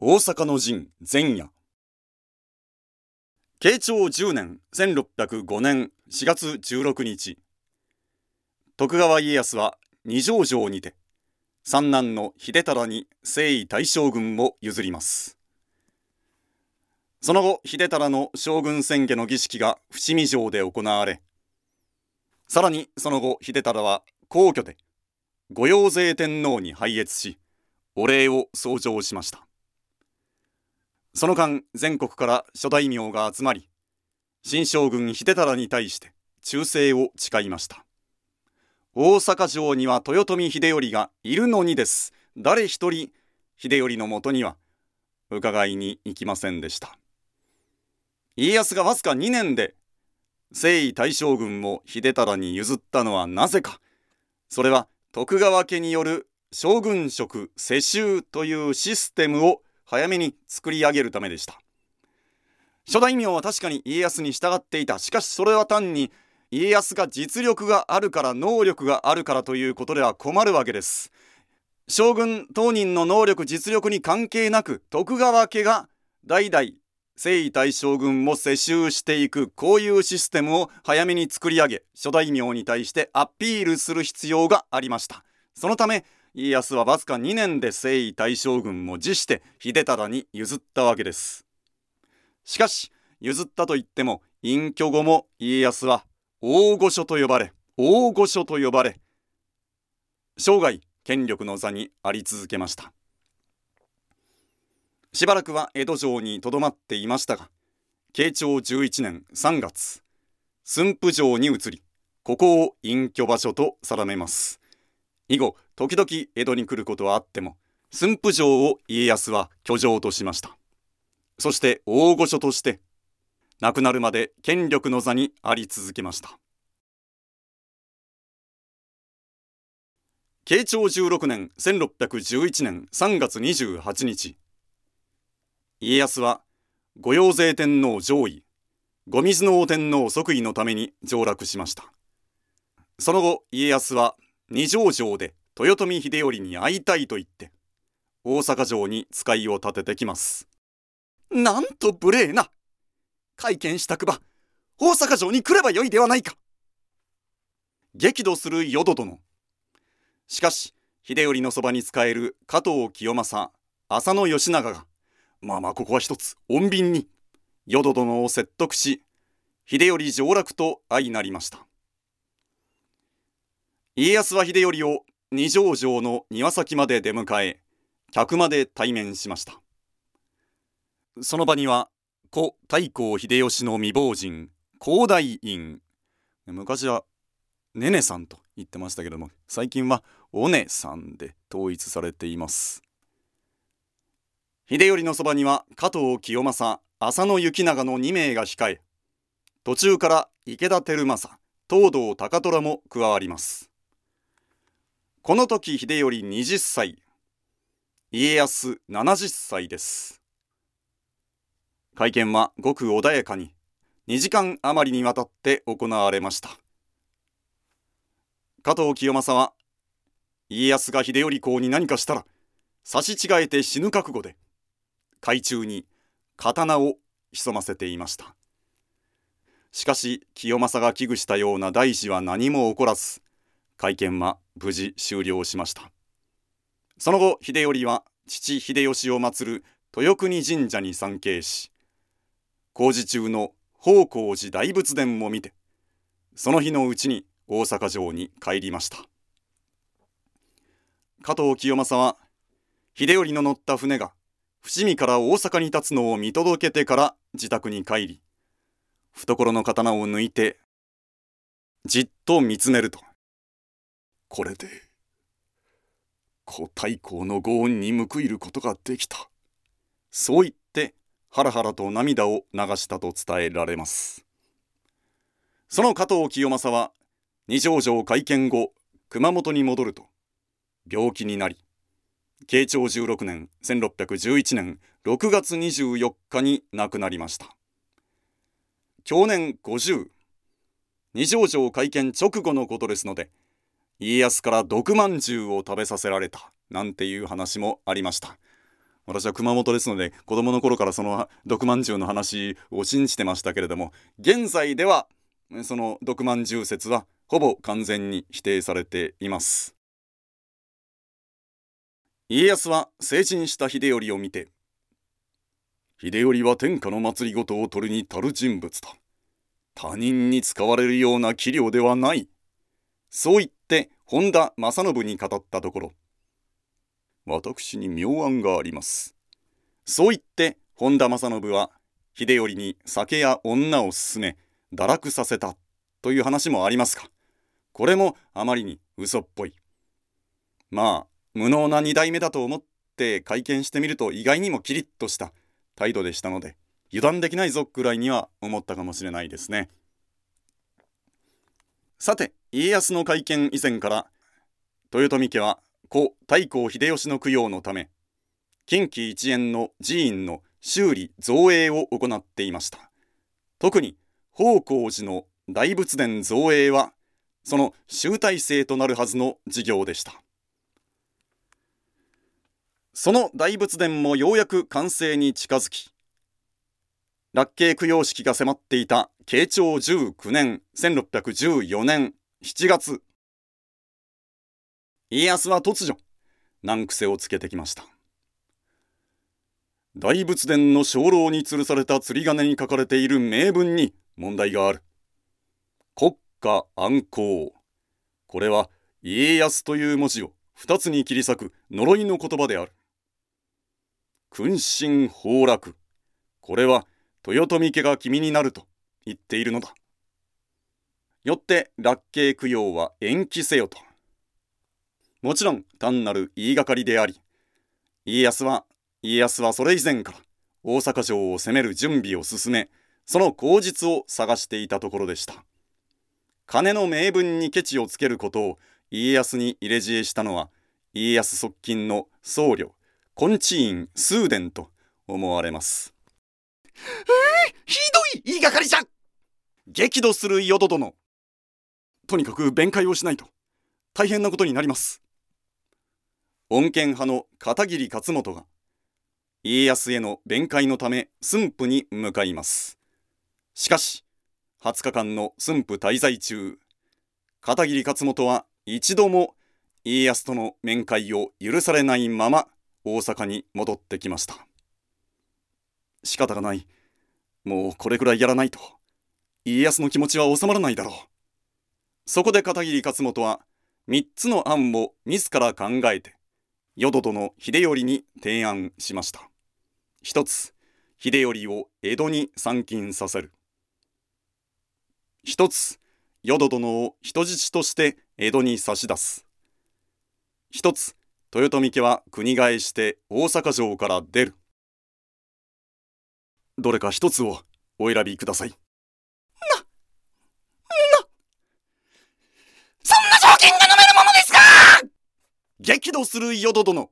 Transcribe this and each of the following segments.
大阪の陣前夜。慶長10年1605年4月16日。徳川家康は二条城にて三男の秀忠に征夷大将軍を譲ります。その後秀忠の将軍宣下の儀式が伏見城で行われさらにその後秀忠は皇居で御用税天皇に拝謁しお礼を奏上しました。その間全国から諸大名が集まり新将軍秀忠に対して忠誠を誓いました。大阪城には豊臣秀頼がいるのにです。誰一人秀頼のもとには伺いに行きませんでした。家康がわずか2年で征夷大将軍を秀忠に譲ったのはなぜか。それは徳川家による将軍職世襲というシステムを早めに作り上げるためでした。初代名は確かに家康に従っていた。しかしそれは単に家康が実力があるから能力があるからということでは困るわけです。将軍当人の能力実力に関係なく徳川家が代々征夷大将軍も世襲していくこういうシステムを早めに作り上げ諸大名に対してアピールする必要がありました。そのため家康はわずか2年で征夷大将軍も辞して秀忠に譲ったわけです。しかし譲ったといっても隠居後も家康は大御所と呼ばれ大御所と呼ばれ生涯権力の座にあり続けました。しばらくは江戸城にとどまっていましたが慶長11年3月駿府城に移りここを隠居場所と定めます。以後時々江戸に来ることはあっても駿府城を家康は居城としました。そして大御所として亡くなるまで権力の座にあり続けました。慶長16年1611年3月28日家康は御用税天皇上位御水の天皇即位のために上洛しました。その後家康は二条城で豊臣秀頼に会いたいと言って大阪城に使いを立ててきます。なんと無礼な会見したくば大阪城に来ればよいではないか。激怒する淀殿。しかし秀頼のそばに仕える加藤清正浅野義長がまあまあここは一つ穏便に淀殿を説得し秀頼上洛と相なりました。家康は秀頼を二条城の庭先まで出迎え客まで対面しました。その場には故太閤秀吉の未亡人広大院昔はねねさんと言ってましたけども最近はおねさんで統一されています。秀頼のそばには加藤清正浅野行長の2名が控え途中から池田輝政東堂高虎も加わります。この時秀頼20歳。家康70歳です。会見はごく穏やかに2時間余りにわたって行われました。加藤清正は家康が秀頼公に何かしたら差し違えて死ぬ覚悟で海中に刀を潜ませていました。しかし清正が危惧したような大事は何も起こらず会見は無事終了しました。その後秀頼は父秀吉を祀る豊国神社に参詣し工事中の宝光寺大仏殿も見てその日のうちに大阪城に帰りました。加藤清正は秀頼の乗った船が伏見から大阪に立つのを見届けてから自宅に帰り懐の刀を抜いてじっと見つめるとこれで古太閤のご恩に報いることができた。そう言ってハラハラと涙を流したと伝えられます。その加藤清正は二条城会見後熊本に戻ると病気になり慶長16年1611年6月24日に亡くなりました。去年50二条城会見直後のことですので家康から毒まんじゅうを食べさせられたなんていう話もありました。私は熊本ですので子供の頃からその毒まんじゅうの話を信じてましたけれども現在ではその毒まんじゅう説はほぼ完全に否定されています。家康は成人した秀頼を見て秀頼は天下の祭りごとを取るに足る人物だ他人に使われるような器量ではないそう言って本田正信に語ったところ。私に妙案があります。そう言って本田正信は秀頼に酒や女を勧め堕落させたという話もありますがこれもあまりに嘘っぽい。まあ無能な2代目だと思って会見してみると意外にもキリッとした態度でしたので油断できないぞくらいには思ったかもしれないですね。さて家康の会見以前から豊臣家は故太閤秀吉の供養のため近畿一円の寺院の修理造営を行っていました。特に宝光寺の大仏殿造営はその集大成となるはずの事業でした。その大仏殿もようやく完成に近づき楽慶供養式が迫っていた慶長19年1614年7月。家康は突如難癖をつけてきました。大仏殿の鐘楼に吊るされた釣り鐘に書かれている名文に問題がある。国家安康これは家康という文字を二つに切り裂く呪いの言葉である。君臣崩落。これは豊臣家が君になると言っているのだ。よって楽慶供養は延期せよと。もちろん単なる言いがかりであり家康は家康はそれ以前から大阪城を攻める準備を進めその口実を探していたところでした。金の名分にケチをつけることを家康に入れ知恵したのは家康側近の僧侶コンチーン・スーデンと思われます。えー、ひどい言いがかりじゃ激怒する淀殿。とにかく弁解をしないと大変なことになります。穏健派の片桐勝元が家康への弁解のため駿府に向かいます。しかし20日間の駿府滞在中片桐勝元は一度も家康との面会を許されないまま大阪に戻ってきました仕方がない。もうこれくらいやらないと。家康の気持ちは収まらないだろう。そこで片桐勝元は3つの案を自ら考えて淀殿秀頼に提案しました。一つ秀頼を江戸に参勤させる。一つ淀殿を人質として江戸に差し出す。一つ豊臣家は国替えして大阪城から出る。どれか一つをお選びください。な、な、そんな条件が飲めるものですか！激怒する淀殿。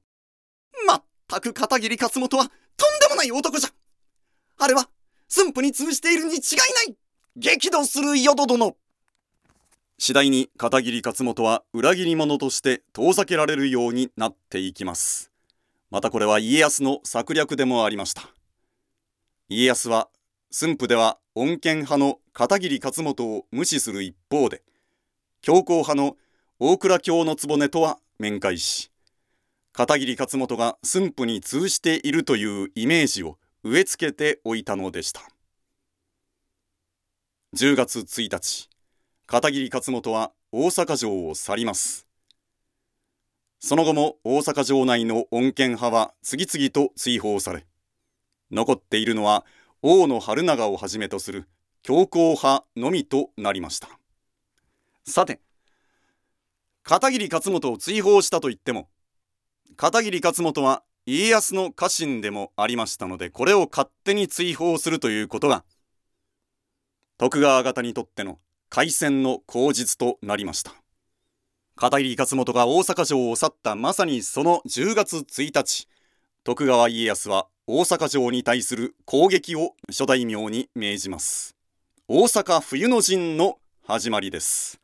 まったく片桐勝元はとんでもない男じゃ。あれは駿府に通じているに違いない。激怒する淀殿。次第に片桐勝元は裏切り者として遠ざけられるようになっていきます。またこれは家康の策略でもありました家康は駿府では穏健派の片桐勝元を無視する一方で強硬派の大倉京の局とは面会し片桐勝元が駿府に通じているというイメージを植え付けておいたのでした。10月1日片桐勝元は大阪城を去ります。その後も大阪城内の穏健派は次々と追放され残っているのは大野春長をはじめとする強硬派のみとなりました。さて片桐勝元を追放したといっても片桐勝元は家康の家臣でもありましたのでこれを勝手に追放するということが徳川方にとっての開戦の口実となりました。片桐勝元が大阪城を去ったまさにその10月1日徳川家康は大阪城に対する攻撃を諸大名に命じます。大阪冬の陣の始まりです。